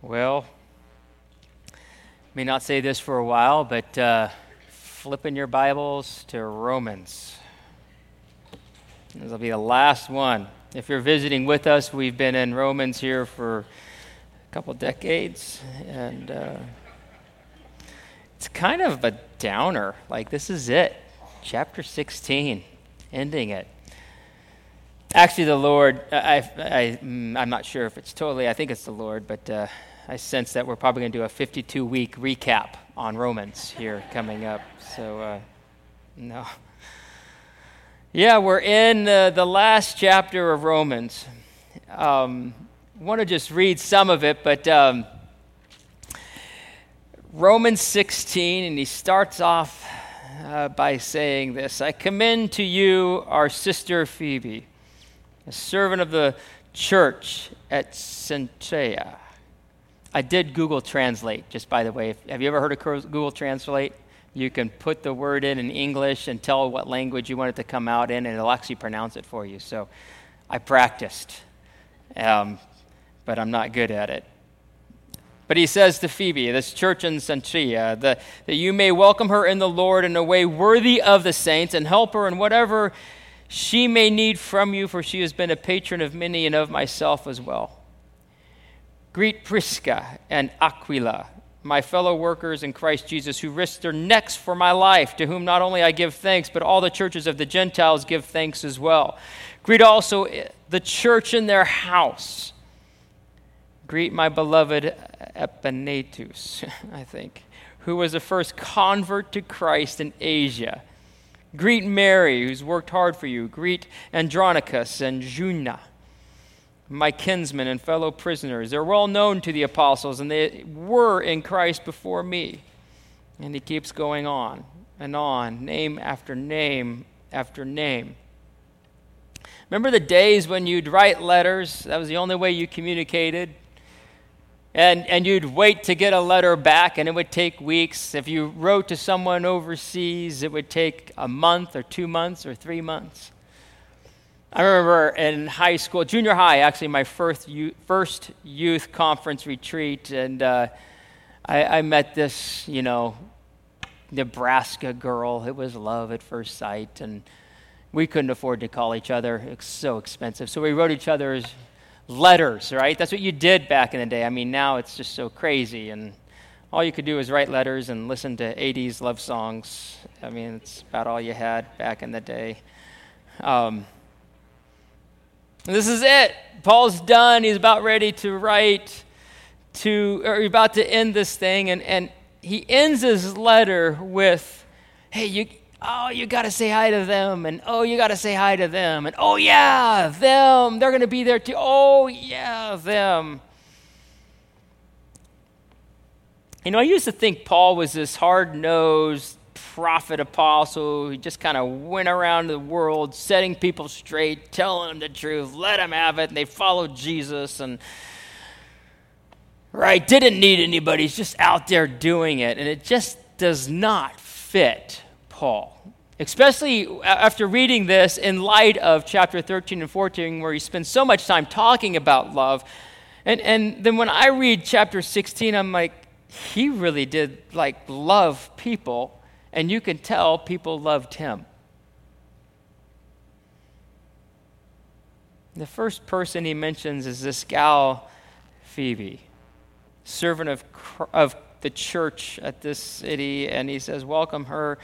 Well, may not say this for a while, but uh, flipping your Bibles to Romans. This will be the last one. If you're visiting with us, we've been in Romans here for a couple decades, and uh, it's kind of a downer. Like, this is it. Chapter 16, ending it. Actually, the Lord, I, I, I'm not sure if it's totally, I think it's the Lord, but uh, I sense that we're probably going to do a 52 week recap on Romans here coming up. So, uh, no. Yeah, we're in uh, the last chapter of Romans. Um, want to just read some of it, but um, Romans 16, and he starts off uh, by saying this I commend to you our sister Phoebe, a servant of the church at Cenchrea I did Google Translate, just by the way. Have you ever heard of Google Translate? You can put the word in in English and tell what language you want it to come out in, and it'll actually pronounce it for you. So I practiced, um, but I'm not good at it. But he says to Phoebe, this church in that, that you may welcome her in the Lord in a way worthy of the saints and help her in whatever she may need from you, for she has been a patron of many and of myself as well. Greet Prisca and Aquila, my fellow workers in Christ Jesus, who risked their necks for my life, to whom not only I give thanks, but all the churches of the Gentiles give thanks as well. Greet also the church in their house. Greet my beloved Epaenetus, I think, who was the first convert to Christ in Asia. Greet Mary, who's worked hard for you. Greet Andronicus and Junia my kinsmen and fellow prisoners. They're well known to the apostles, and they were in Christ before me. And he keeps going on and on, name after name after name. Remember the days when you'd write letters? That was the only way you communicated. And, and you'd wait to get a letter back, and it would take weeks. If you wrote to someone overseas, it would take a month or two months or three months. I remember in high school, junior high, actually, my first youth, first youth conference retreat, and uh, I, I met this, you know, Nebraska girl. It was love at first sight, and we couldn't afford to call each other. It's so expensive. So we wrote each other's letters, right? That's what you did back in the day. I mean, now it's just so crazy, and all you could do was write letters and listen to 80s love songs. I mean, it's about all you had back in the day. Um, this is it. Paul's done. He's about ready to write to, or about to end this thing. And, and he ends his letter with, hey, you, oh, you got to say hi to them. And oh, you got to say hi to them. And oh, yeah, them. They're going to be there too. Oh, yeah, them. You know, I used to think Paul was this hard nosed, prophet apostle who just kind of went around the world setting people straight, telling them the truth, let them have it, and they followed Jesus and right didn't need anybody he's just out there doing it and it just does not fit paul especially after reading this in light of chapter 13 and 14 where he spends so much time talking about love and, and then when i read chapter 16 i'm like he really did like love people and you can tell people loved him. The first person he mentions is this gal, Phoebe, servant of, of the church at this city, and he says, Welcome her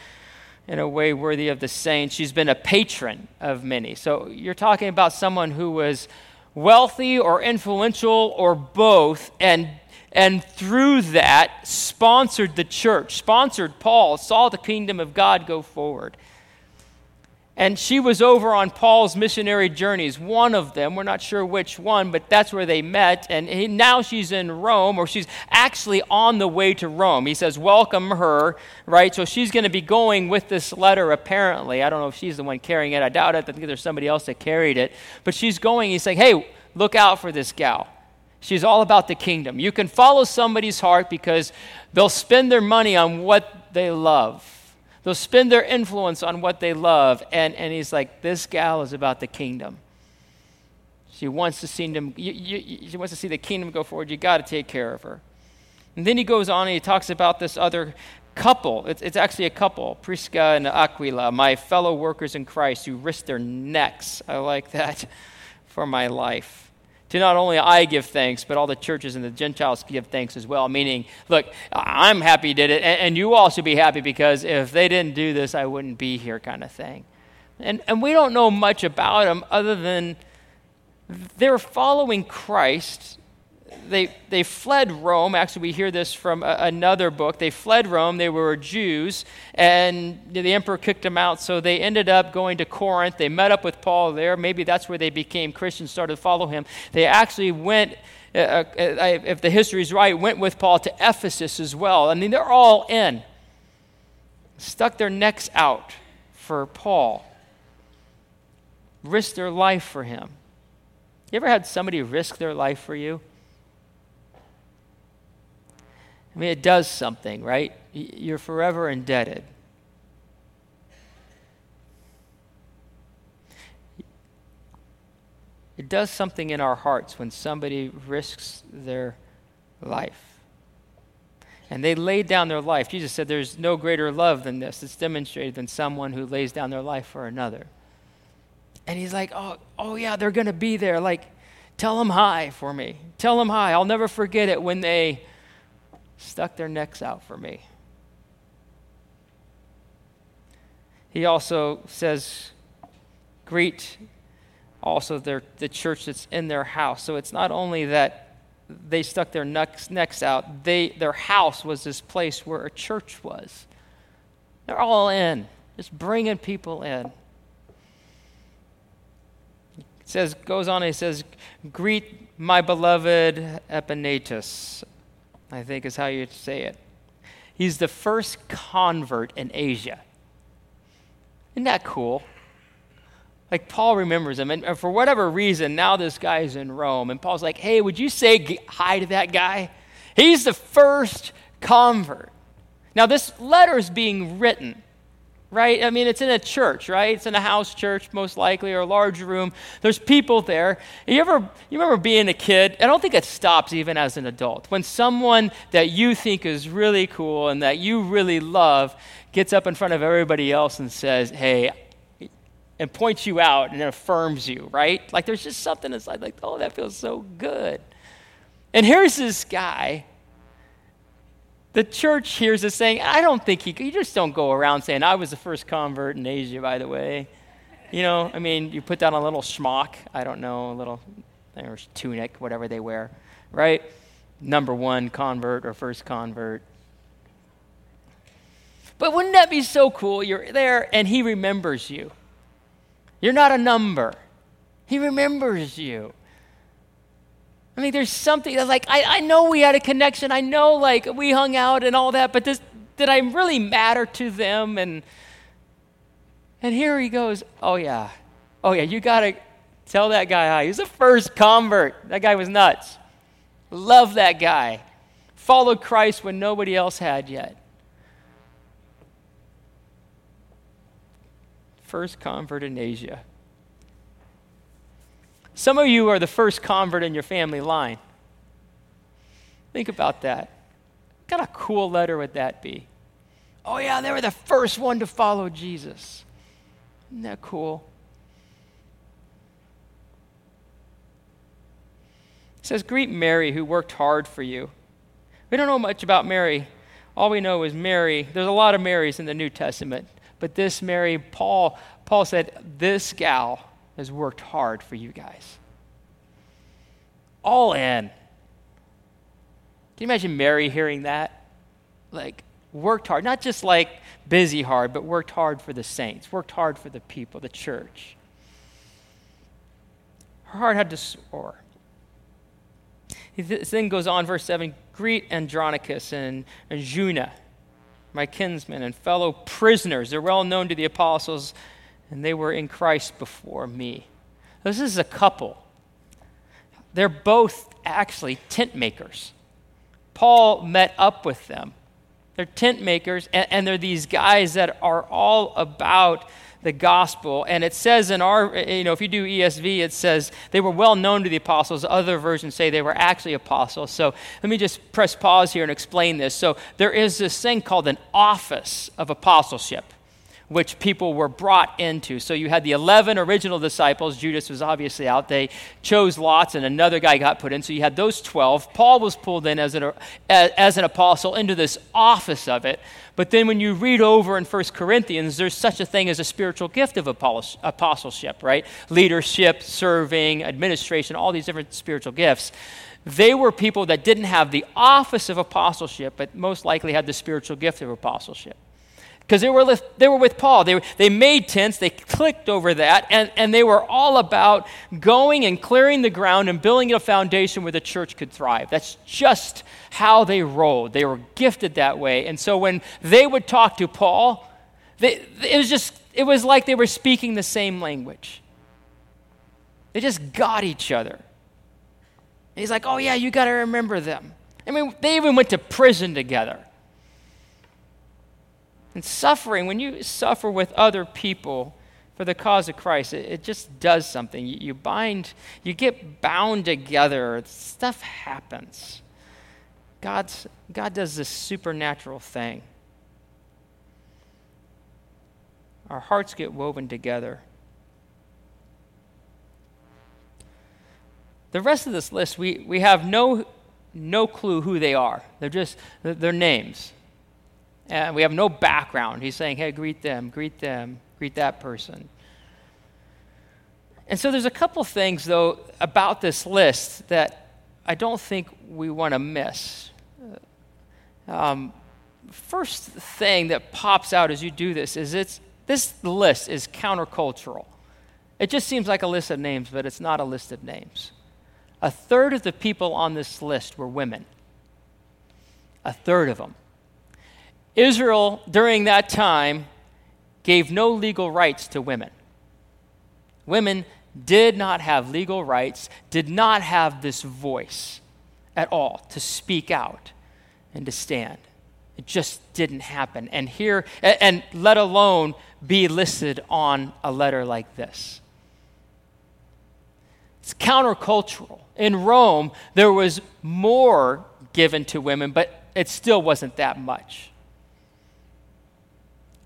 in a way worthy of the saints. She's been a patron of many. So you're talking about someone who was wealthy or influential or both, and and through that sponsored the church, sponsored Paul, saw the kingdom of God go forward. And she was over on Paul's missionary journeys, one of them. We're not sure which one, but that's where they met. And he, now she's in Rome, or she's actually on the way to Rome. He says, Welcome her, right? So she's going to be going with this letter, apparently. I don't know if she's the one carrying it. I doubt it. I think there's somebody else that carried it. But she's going. He's saying, Hey, look out for this gal. She's all about the kingdom. You can follow somebody's heart because they'll spend their money on what they love. They'll spend their influence on what they love. And, and he's like, this gal is about the kingdom. She wants to see them. You, you, she wants to see the kingdom go forward. You got to take care of her. And then he goes on and he talks about this other couple. It's, it's actually a couple, Prisca and Aquila, my fellow workers in Christ who risked their necks. I like that for my life. To not only I give thanks, but all the churches and the Gentiles give thanks as well. Meaning, look, I'm happy you did it, and, and you all should be happy because if they didn't do this, I wouldn't be here, kind of thing. And, and we don't know much about them other than they're following Christ they, they fled Rome. Actually, we hear this from a, another book. They fled Rome. They were Jews, and the emperor kicked them out. So they ended up going to Corinth. They met up with Paul there. Maybe that's where they became Christians, started to follow him. They actually went, uh, uh, if the history is right, went with Paul to Ephesus as well. I mean, they're all in, stuck their necks out for Paul, risked their life for him. You ever had somebody risk their life for you? I mean, it does something, right? You're forever indebted. It does something in our hearts when somebody risks their life. And they laid down their life. Jesus said, There's no greater love than this. It's demonstrated than someone who lays down their life for another. And he's like, Oh, oh yeah, they're going to be there. Like, tell them hi for me. Tell them hi. I'll never forget it when they stuck their necks out for me. He also says, greet also their, the church that's in their house. So it's not only that they stuck their necks, necks out, they, their house was this place where a church was. They're all in, just bringing people in. It says, goes on, he says, greet my beloved Epaenetus. I think is how you'd say it. He's the first convert in Asia. Isn't that cool? Like Paul remembers him, and for whatever reason, now this guy's in Rome, and Paul's like, "Hey, would you say hi to that guy?" He's the first convert. Now, this letter is being written right? I mean, it's in a church, right? It's in a house church, most likely, or a large room. There's people there. You ever, you remember being a kid? I don't think it stops even as an adult. When someone that you think is really cool and that you really love gets up in front of everybody else and says, hey, and points you out and affirms you, right? Like there's just something inside, like, oh, that feels so good. And here's this guy the church hears this saying, I don't think he, you just don't go around saying, I was the first convert in Asia, by the way. You know, I mean, you put down a little schmuck, I don't know, a little or tunic, whatever they wear, right? Number one convert or first convert. But wouldn't that be so cool? You're there and he remembers you. You're not a number, he remembers you. I mean, there's something that's like, I, I know we had a connection. I know, like, we hung out and all that, but did I really matter to them? And, and here he goes, oh, yeah. Oh, yeah, you got to tell that guy hi. He's the first convert. That guy was nuts. Love that guy. Followed Christ when nobody else had yet. First convert in Asia. Some of you are the first convert in your family line. Think about that. What kind of cool letter would that be? Oh, yeah, they were the first one to follow Jesus. Isn't that cool? It says, Greet Mary, who worked hard for you. We don't know much about Mary. All we know is Mary. There's a lot of Marys in the New Testament, but this Mary, Paul, Paul said, This gal has worked hard for you guys. All in. Can you imagine Mary hearing that? Like, worked hard, not just like busy hard, but worked hard for the saints, worked hard for the people, the church. Her heart had to soar. He then goes on, verse 7 Greet Andronicus and, and Junia, my kinsmen and fellow prisoners. They're well known to the apostles and they were in Christ before me. This is a couple. They're both actually tent makers. Paul met up with them. They're tent makers, and, and they're these guys that are all about the gospel. And it says in our, you know, if you do ESV, it says they were well known to the apostles. Other versions say they were actually apostles. So let me just press pause here and explain this. So there is this thing called an office of apostleship which people were brought into. So you had the 11 original disciples. Judas was obviously out. They chose lots, and another guy got put in. So you had those 12. Paul was pulled in as an, as an apostle into this office of it. But then when you read over in 1 Corinthians, there's such a thing as a spiritual gift of apostleship, right? Leadership, serving, administration, all these different spiritual gifts. They were people that didn't have the office of apostleship, but most likely had the spiritual gift of apostleship because they were, with, they were with Paul. They, they made tents, they clicked over that, and, and they were all about going and clearing the ground and building a foundation where the church could thrive. That's just how they rolled. They were gifted that way. And so when they would talk to Paul, they, it was just, it was like they were speaking the same language. They just got each other. And he's like, oh, yeah, you got to remember them. I mean, they even went to prison together. And suffering, when you suffer with other people for the cause of Christ, it, it just does something. You, you bind, you get bound together, stuff happens. God's, God does this supernatural thing. Our hearts get woven together. The rest of this list, we, we have no, no clue who they are. They're just, they're names. And we have no background. He's saying, hey, greet them, greet them, greet that person. And so there's a couple things, though, about this list that I don't think we want to miss. Um, first thing that pops out as you do this is it's, this list is countercultural. It just seems like a list of names, but it's not a list of names. A third of the people on this list were women. A third of them. Israel, during that time, gave no legal rights to women. Women did not have legal rights, did not have this voice at all to speak out and to stand. It just didn't happen. And here, and let alone be listed on a letter like this. It's countercultural. In Rome, there was more given to women, but it still wasn't that much.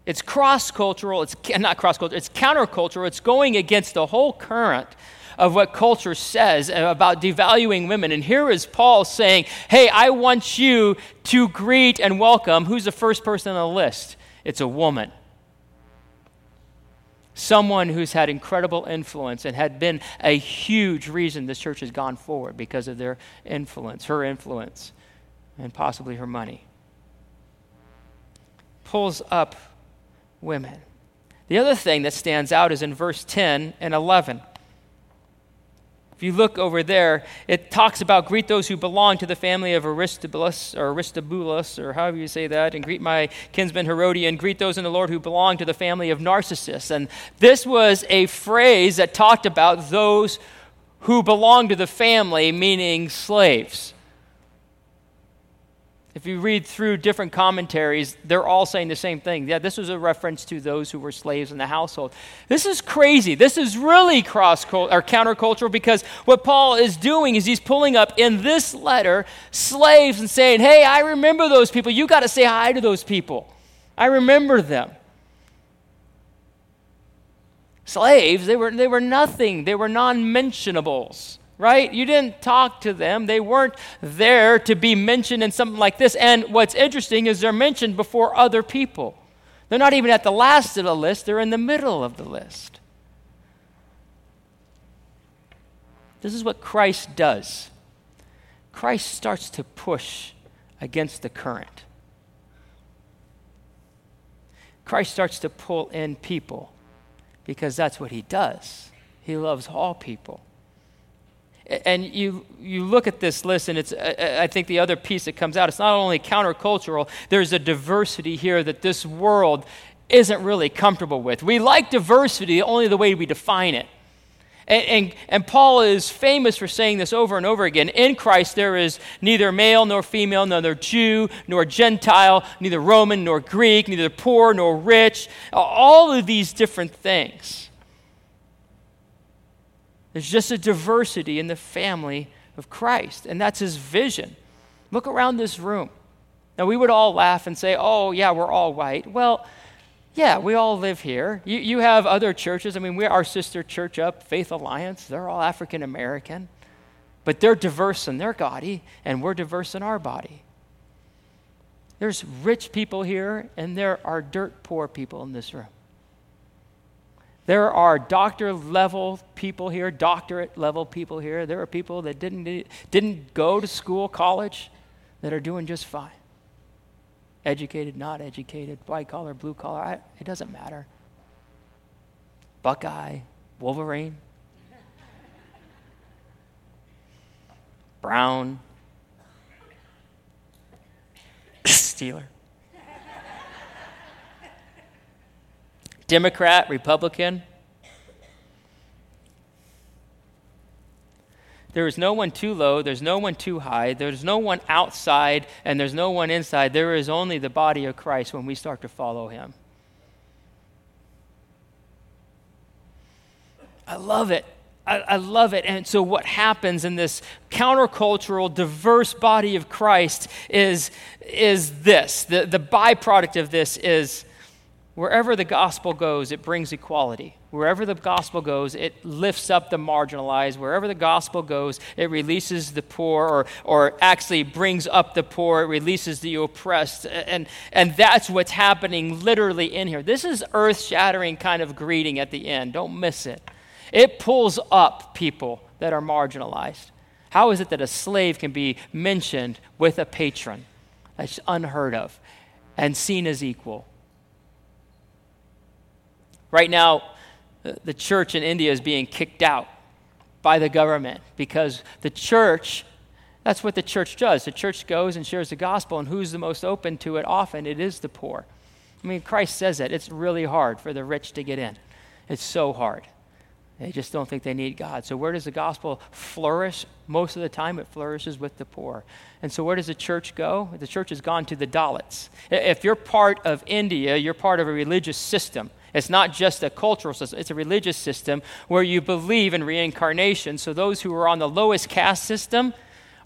It's cross cultural, it's not cross cultural, it's countercultural. It's going against the whole current of what culture says about devaluing women. And here is Paul saying, Hey, I want you to greet and welcome. Who's the first person on the list? It's a woman. Someone who's had incredible influence and had been a huge reason this church has gone forward because of their influence, her influence, and possibly her money. Pulls up women. The other thing that stands out is in verse 10 and 11. If you look over there, it talks about greet those who belong to the family of Aristobulus or Aristobulus or however you say that, and greet my kinsman Herodion. Greet those in the Lord who belong to the family of Narcissus. And this was a phrase that talked about those who belong to the family, meaning slaves. If you read through different commentaries, they're all saying the same thing. Yeah, this was a reference to those who were slaves in the household. This is crazy. This is really cross or countercultural because what Paul is doing is he's pulling up in this letter slaves and saying, "Hey, I remember those people. You got to say hi to those people. I remember them." Slaves, they were, they were nothing. They were non-mentionables right? You didn't talk to them. They weren't there to be mentioned in something like this. And what's interesting is they're mentioned before other people. They're not even at the last of the list, they're in the middle of the list. This is what Christ does. Christ starts to push against the current. Christ starts to pull in people because that's what he does. He loves all people and you, you look at this list, and it's, uh, uh, I think the other piece that comes out, it's not only countercultural, there's a diversity here that this world isn't really comfortable with. We like diversity only the way we define it. And, and, and, Paul is famous for saying this over and over again. In Christ, there is neither male nor female, neither Jew nor Gentile, neither Roman nor Greek, neither poor nor rich. All of these different things. There's just a diversity in the family of Christ, and that's his vision. Look around this room. Now, we would all laugh and say, oh, yeah, we're all white. Well, yeah, we all live here. You, you have other churches. I mean, we our sister church up, Faith Alliance, they're all African American. But they're diverse in their body, and we're diverse in our body. There's rich people here, and there are dirt poor people in this room. There are doctor level people here, doctorate level people here. There are people that didn't, didn't go to school, college, that are doing just fine educated, not educated, white collar, blue collar, I, it doesn't matter. Buckeye, Wolverine, Brown, Steeler. Democrat, Republican, There is no one too low, there's no one too high, there's no one outside, and there's no one inside. There is only the body of Christ when we start to follow him. I love it. I, love it. And so, what happens in this countercultural, diverse body of Christ is, is this the, the byproduct of this is wherever the gospel goes, it brings equality. Wherever the gospel goes, it lifts up the marginalized. Wherever the gospel goes, it releases the poor or, or actually brings up the poor, it releases the oppressed. And, and that's what's happening literally in here. This is earth shattering kind of greeting at the end. Don't miss it. It pulls up people that are marginalized. How is it that a slave can be mentioned with a patron? That's unheard of and seen as equal. Right now, the church in India is being kicked out by the government because the church, that's what the church does. The church goes and shares the gospel, and who's the most open to it often? It is the poor. I mean, Christ says that. It's really hard for the rich to get in. It's so hard. They just don't think they need God. So, where does the gospel flourish? Most of the time, it flourishes with the poor. And so, where does the church go? The church has gone to the Dalits. If you're part of India, you're part of a religious system. It's not just a cultural system, it's a religious system where you believe in reincarnation. So, those who are on the lowest caste system,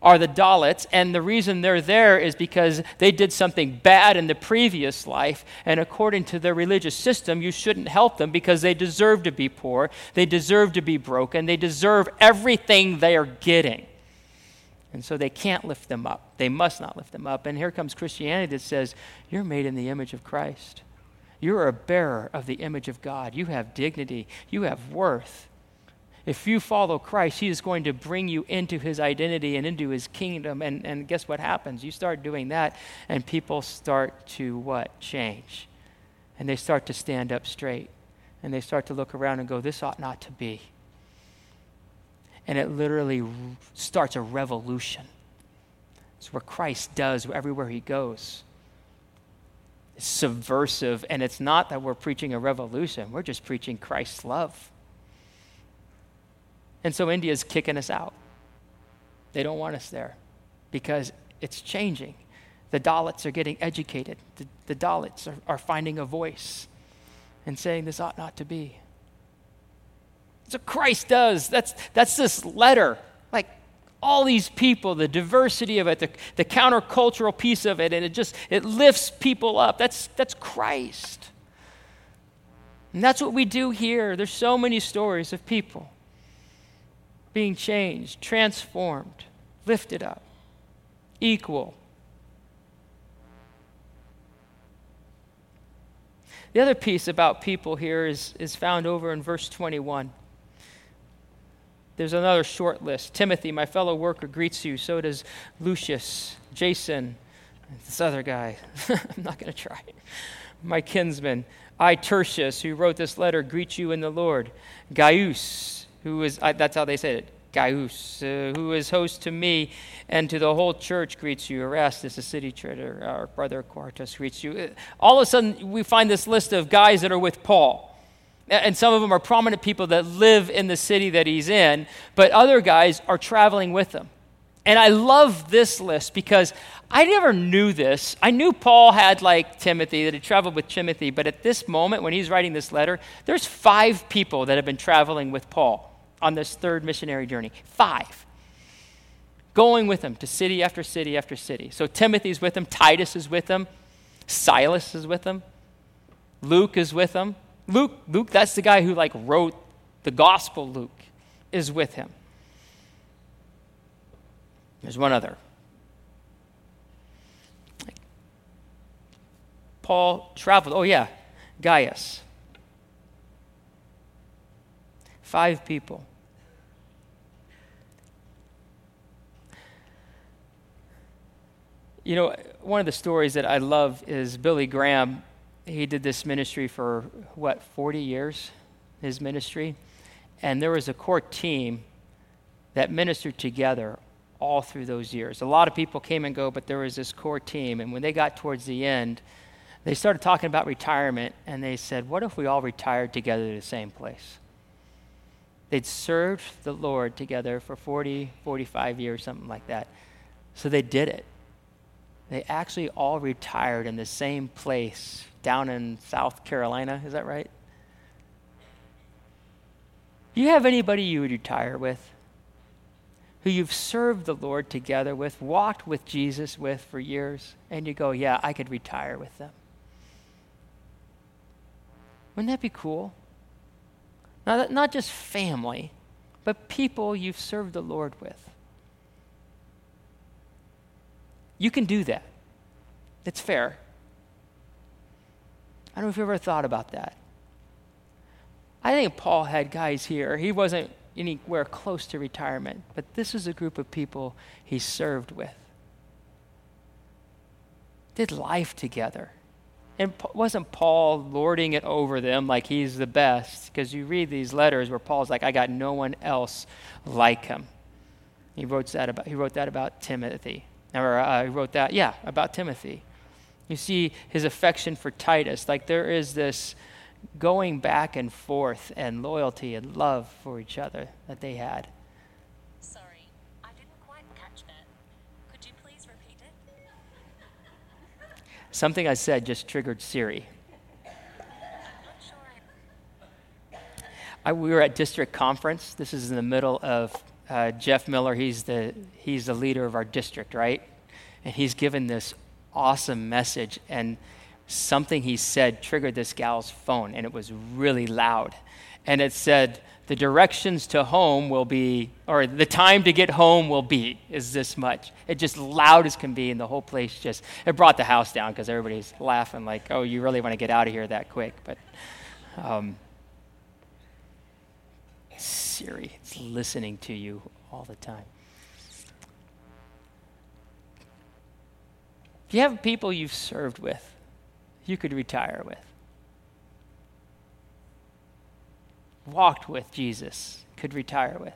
are the Dalits, and the reason they're there is because they did something bad in the previous life, and according to their religious system, you shouldn't help them because they deserve to be poor, they deserve to be broken, they deserve everything they are getting. And so they can't lift them up. They must not lift them up. And here comes Christianity that says, You're made in the image of Christ. You're a bearer of the image of God. You have dignity. You have worth. If you follow Christ, He is going to bring you into His identity and into His kingdom. And, and guess what happens? You start doing that, and people start to what? Change. And they start to stand up straight. And they start to look around and go, This ought not to be. And it literally starts a revolution. It's what Christ does everywhere He goes. Subversive, and it's not that we're preaching a revolution, we're just preaching Christ's love. And so India's kicking us out. They don't want us there because it's changing. The Dalits are getting educated. The, the Dalits are, are finding a voice and saying this ought not to be. What Christ does. That's, that's this letter. All these people, the diversity of it, the, the countercultural piece of it, and it just it lifts people up. That's, that's Christ. And that's what we do here. There's so many stories of people being changed, transformed, lifted up, equal. The other piece about people here is, is found over in verse 21. There's another short list. Timothy, my fellow worker, greets you. So does Lucius, Jason, this other guy. I'm not going to try. My kinsman. I, Tertius, who wrote this letter, greet you in the Lord. Gaius, who is, I, that's how they say it, Gaius, uh, who is host to me and to the whole church, greets you. Erastus, the city treasurer, our brother Quartus, greets you. Uh, all of a sudden, we find this list of guys that are with Paul. And some of them are prominent people that live in the city that he's in, but other guys are traveling with him. And I love this list because I never knew this. I knew Paul had like Timothy, that he traveled with Timothy, but at this moment when he's writing this letter, there's five people that have been traveling with Paul on this third missionary journey. Five. Going with him to city after city after city. So Timothy's with him, Titus is with him, Silas is with him, Luke is with him. Luke, Luke, that's the guy who like wrote the gospel, Luke, is with him. There's one other. Paul traveled. Oh, yeah, Gaius. Five people. You know, one of the stories that I love is Billy Graham. He did this ministry for, what, 40 years? His ministry. And there was a core team that ministered together all through those years. A lot of people came and go, but there was this core team. And when they got towards the end, they started talking about retirement, and they said, What if we all retired together to the same place? They'd served the Lord together for 40, 45 years, something like that. So they did it. They actually all retired in the same place down in South Carolina. Is that right? Do you have anybody you would retire with? who you've served the Lord together with, walked with Jesus with for years, and you go, yeah, I could retire with them. Wouldn't that be cool? Not, not just family, but people you've served the Lord with. You can do that. It's fair. I don't know if you ever thought about that. I think Paul had guys here. He wasn't anywhere close to retirement, but this is a group of people he served with. Did life together. And wasn't Paul lording it over them like he's the best? Because you read these letters where Paul's like, I got no one else like him. He wrote that about, he wrote that about Timothy. Or uh, he wrote that, yeah, about Timothy. You see his affection for Titus. Like there is this going back and forth and loyalty and love for each other that they had. Sorry, I didn't quite catch that. Could you please repeat it? Something I said just triggered Siri. I, we were at district conference. This is in the middle of uh, Jeff Miller. He's the he's the leader of our district, right? And he's given this awesome message. And something he said triggered this gal's phone, and it was really loud. And it said, The directions to home will be, or the time to get home will be, is this much. It just loud as can be, and the whole place just, it brought the house down because everybody's laughing, like, oh, you really want to get out of here that quick. But um, Siri, it's listening to you all the time. You have people you've served with, you could retire with. Walked with Jesus, could retire with.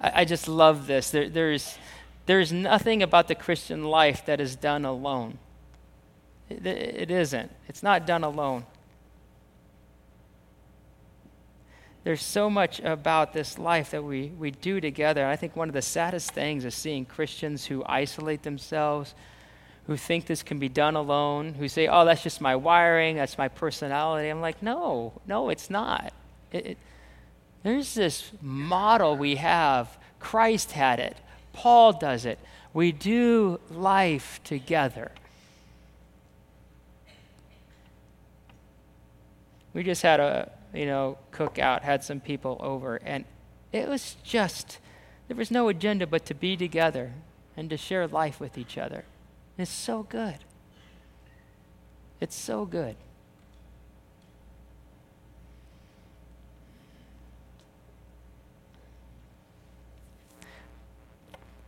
I, I just love this. There, there's, there's nothing about the Christian life that is done alone. It, it isn't. It's not done alone. There's so much about this life that we, we do together. I think one of the saddest things is seeing Christians who isolate themselves, who think this can be done alone, who say, oh, that's just my wiring, that's my personality. I'm like, no, no, it's not. It, it, there's this model we have. Christ had it, Paul does it. We do life together. We just had a, you know, cookout, had some people over, and it was just, there was no agenda but to be together and to share life with each other. It's so good. It's so good.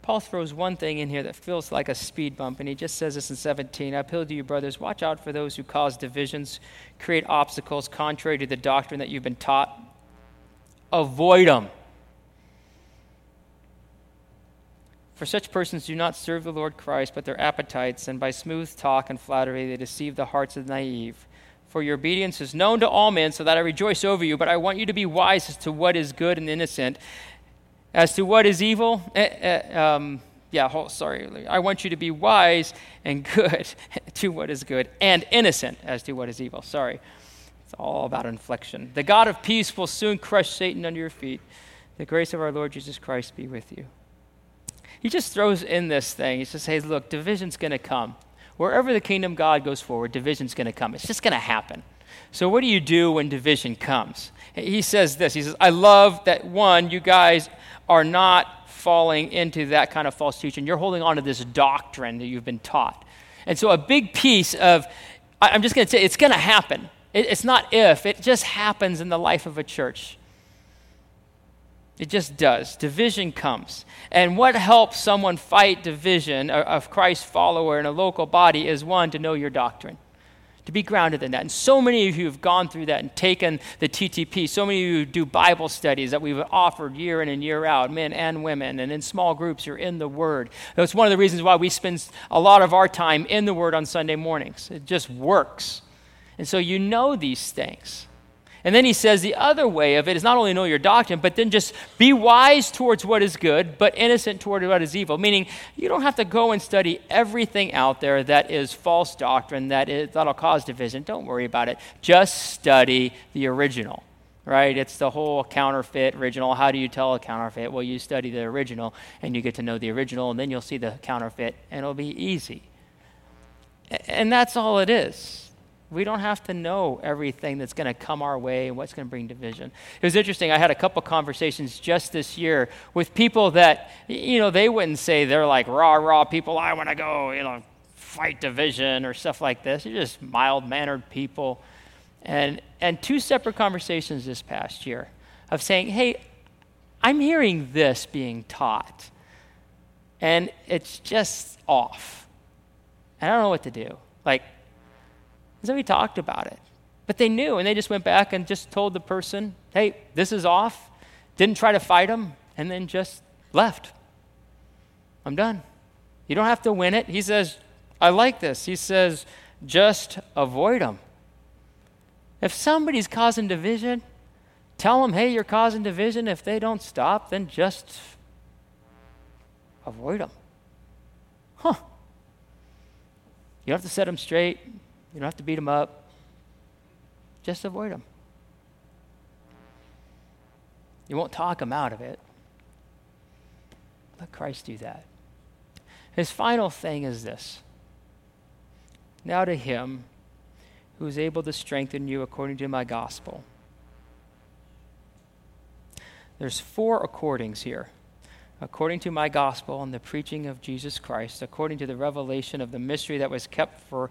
Paul throws one thing in here that feels like a speed bump, and he just says this in 17. I appeal to you, brothers, watch out for those who cause divisions, create obstacles contrary to the doctrine that you've been taught. Avoid them. For such persons do not serve the Lord Christ, but their appetites, and by smooth talk and flattery they deceive the hearts of the naive. for your obedience is known to all men, so that I rejoice over you. But I want you to be wise as to what is good and innocent. As to what is evil, eh, eh, um, yeah, sorry. I want you to be wise and good to what is good, and innocent as to what is evil. Sorry. It's all about inflection. The God of peace will soon crush Satan under your feet. The grace of our Lord Jesus Christ be with you. He just throws in this thing. He says, hey, look, division's going to come. Wherever the kingdom God goes forward, division's going to come. It's just going to happen. So, what do you do when division comes? He says this He says, I love that one, you guys are not falling into that kind of false teaching. You're holding on to this doctrine that you've been taught. And so, a big piece of, I'm just going to say, it's going to happen. It's not if, it just happens in the life of a church. It just does. Division comes. And what helps someone fight division of Christ follower in a local body is one, to know your doctrine, to be grounded in that. And so many of you have gone through that and taken the TTP. So many of you do Bible studies that we've offered year in and year out, men and women. And in small groups, you're in the Word. That's one of the reasons why we spend a lot of our time in the Word on Sunday mornings. It just works. And so you know these things. And then he says the other way of it is not only know your doctrine, but then just be wise towards what is good, but innocent toward what is evil. Meaning, you don't have to go and study everything out there that is false doctrine, that is, that'll cause division. Don't worry about it. Just study the original, right? It's the whole counterfeit original. How do you tell a counterfeit? Well, you study the original, and you get to know the original, and then you'll see the counterfeit, and it'll be easy. And that's all it is. We don't have to know everything that's going to come our way and what's going to bring division. It was interesting. I had a couple conversations just this year with people that, you know, they wouldn't say they're like rah, rah people, I want to go, you know, fight division or stuff like this. They're just mild mannered people. And, and two separate conversations this past year of saying, hey, I'm hearing this being taught, and it's just off. And I don't know what to do. Like, so we talked about it. But they knew, and they just went back and just told the person, hey, this is off. Didn't try to fight them, and then just left. I'm done. You don't have to win it. He says, I like this. He says, just avoid them. If somebody's causing division, tell them, hey, you're causing division. If they don't stop, then just avoid them. Huh. You don't have to set them straight. You don't have to beat them up. Just avoid them. You won't talk them out of it. Let Christ do that. His final thing is this Now to him who is able to strengthen you according to my gospel. There's four accordings here. According to my gospel and the preaching of Jesus Christ, according to the revelation of the mystery that was kept for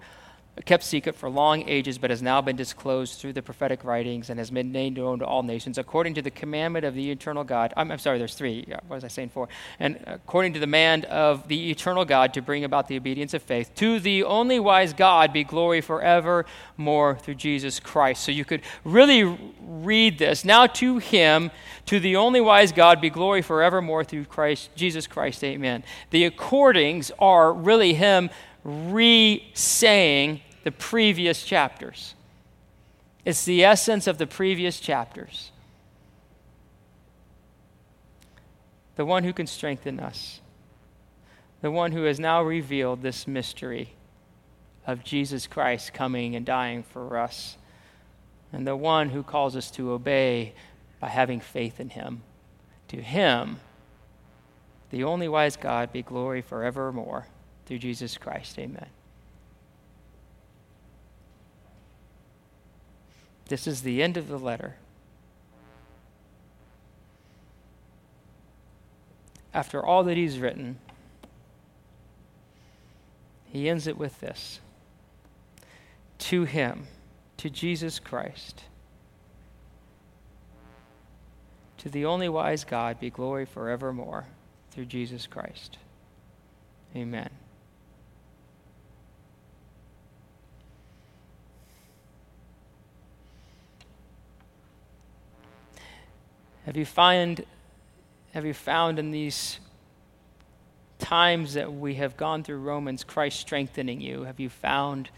kept secret for long ages, but has now been disclosed through the prophetic writings and has been made known to all nations, according to the commandment of the eternal God. I'm, I'm, sorry, there's three. What was I saying four? And according to the command of the eternal God to bring about the obedience of faith. To the only wise God be glory forever more through Jesus Christ. So you could really read this. Now to him, to the only wise God be glory forevermore through Christ, Jesus Christ. Amen. The accordings are really him re saying the previous chapters. It's the essence of the previous chapters. The one who can strengthen us, the one who has now revealed this mystery of Jesus Christ coming and dying for us, and the one who calls us to obey by having faith in him. To him, the only wise God, be glory forevermore through Jesus Christ. Amen. This is the end of the letter. After all that he's written, he ends it with this To him, to Jesus Christ, to the only wise God be glory forevermore through Jesus Christ. Amen. Have you find have you found in these times that we have gone through Romans Christ strengthening you? Have you found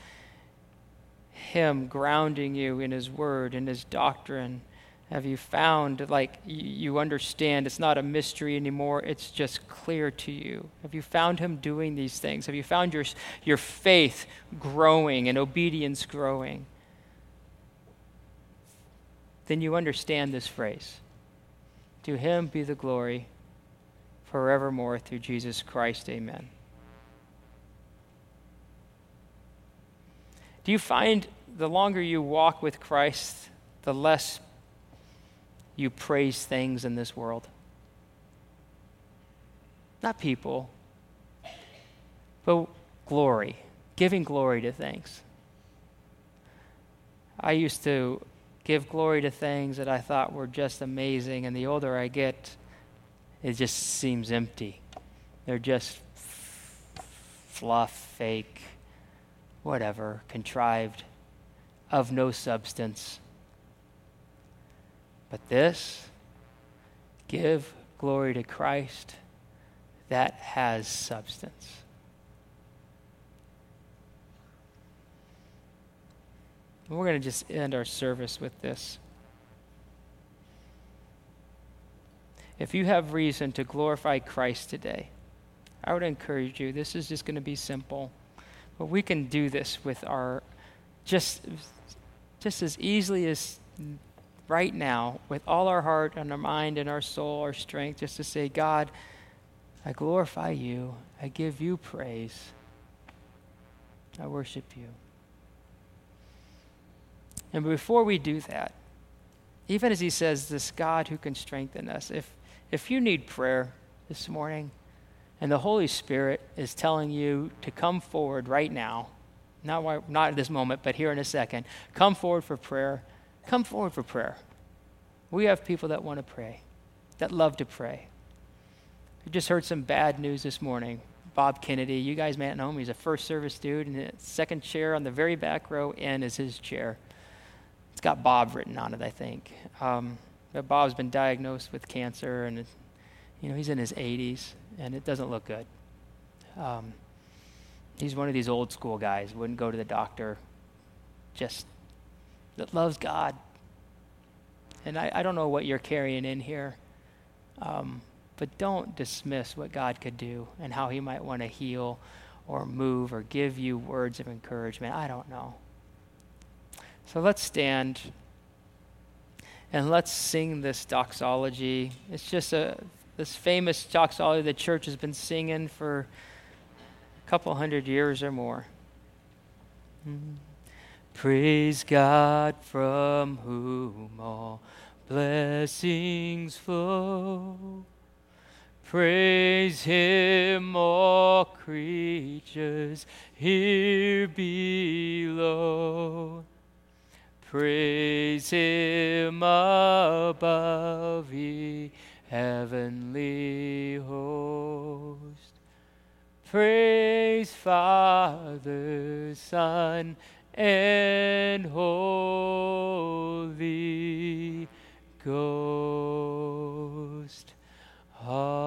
Him grounding you in His Word, in His doctrine? Have you found, like, you understand it's not a mystery anymore, it's just clear to you? Have you found Him doing these things? Have you found your, your faith growing and obedience growing? Then you understand this phrase To Him be the glory forevermore through Jesus Christ. Amen. Do you find the longer you walk with Christ, the less you praise things in this world. Not people, but glory, giving glory to things. I used to give glory to things that I thought were just amazing, and the older I get, it just seems empty. They're just fluff, fake, whatever, contrived, of no substance. But this, give glory to Christ, that has substance. We're going to just end our service with this. If you have reason to glorify Christ today, I would encourage you. This is just going to be simple. But we can do this with our just just as easily as right now with all our heart and our mind and our soul, our strength, just to say, God, I glorify you. I give you praise. I worship you. And before we do that, even as he says, this God who can strengthen us, if, if you need prayer this morning and the Holy Spirit is telling you to come forward right now, not, not at this moment, but here in a second, come forward for prayer come forward for prayer. We have people that want to pray, that love to pray. We just heard some bad news this morning. Bob Kennedy, you guys may not know him. He's a first service dude, and the second chair on the very back row in is his chair. It's got Bob written on it, I think. Um, Bob's been diagnosed with cancer, and you know he's in his 80s, and it doesn't look good. Um, he's one of these old school guys. Wouldn't go to the doctor. Just that loves God. And I, I don't know what you're carrying in here, um, but don't dismiss what God could do and how He might want to heal or move or give you words of encouragement. I don't know. So let's stand and let's sing this doxology. It's just a this famous doxology the church has been singing for a couple hundred years or more. Mm-hmm. Praise God from whom all blessings flow. Praise Him, all creatures here below. Praise Him above, ye heavenly host. Praise Father, Son, and Holy Ghost. Amen.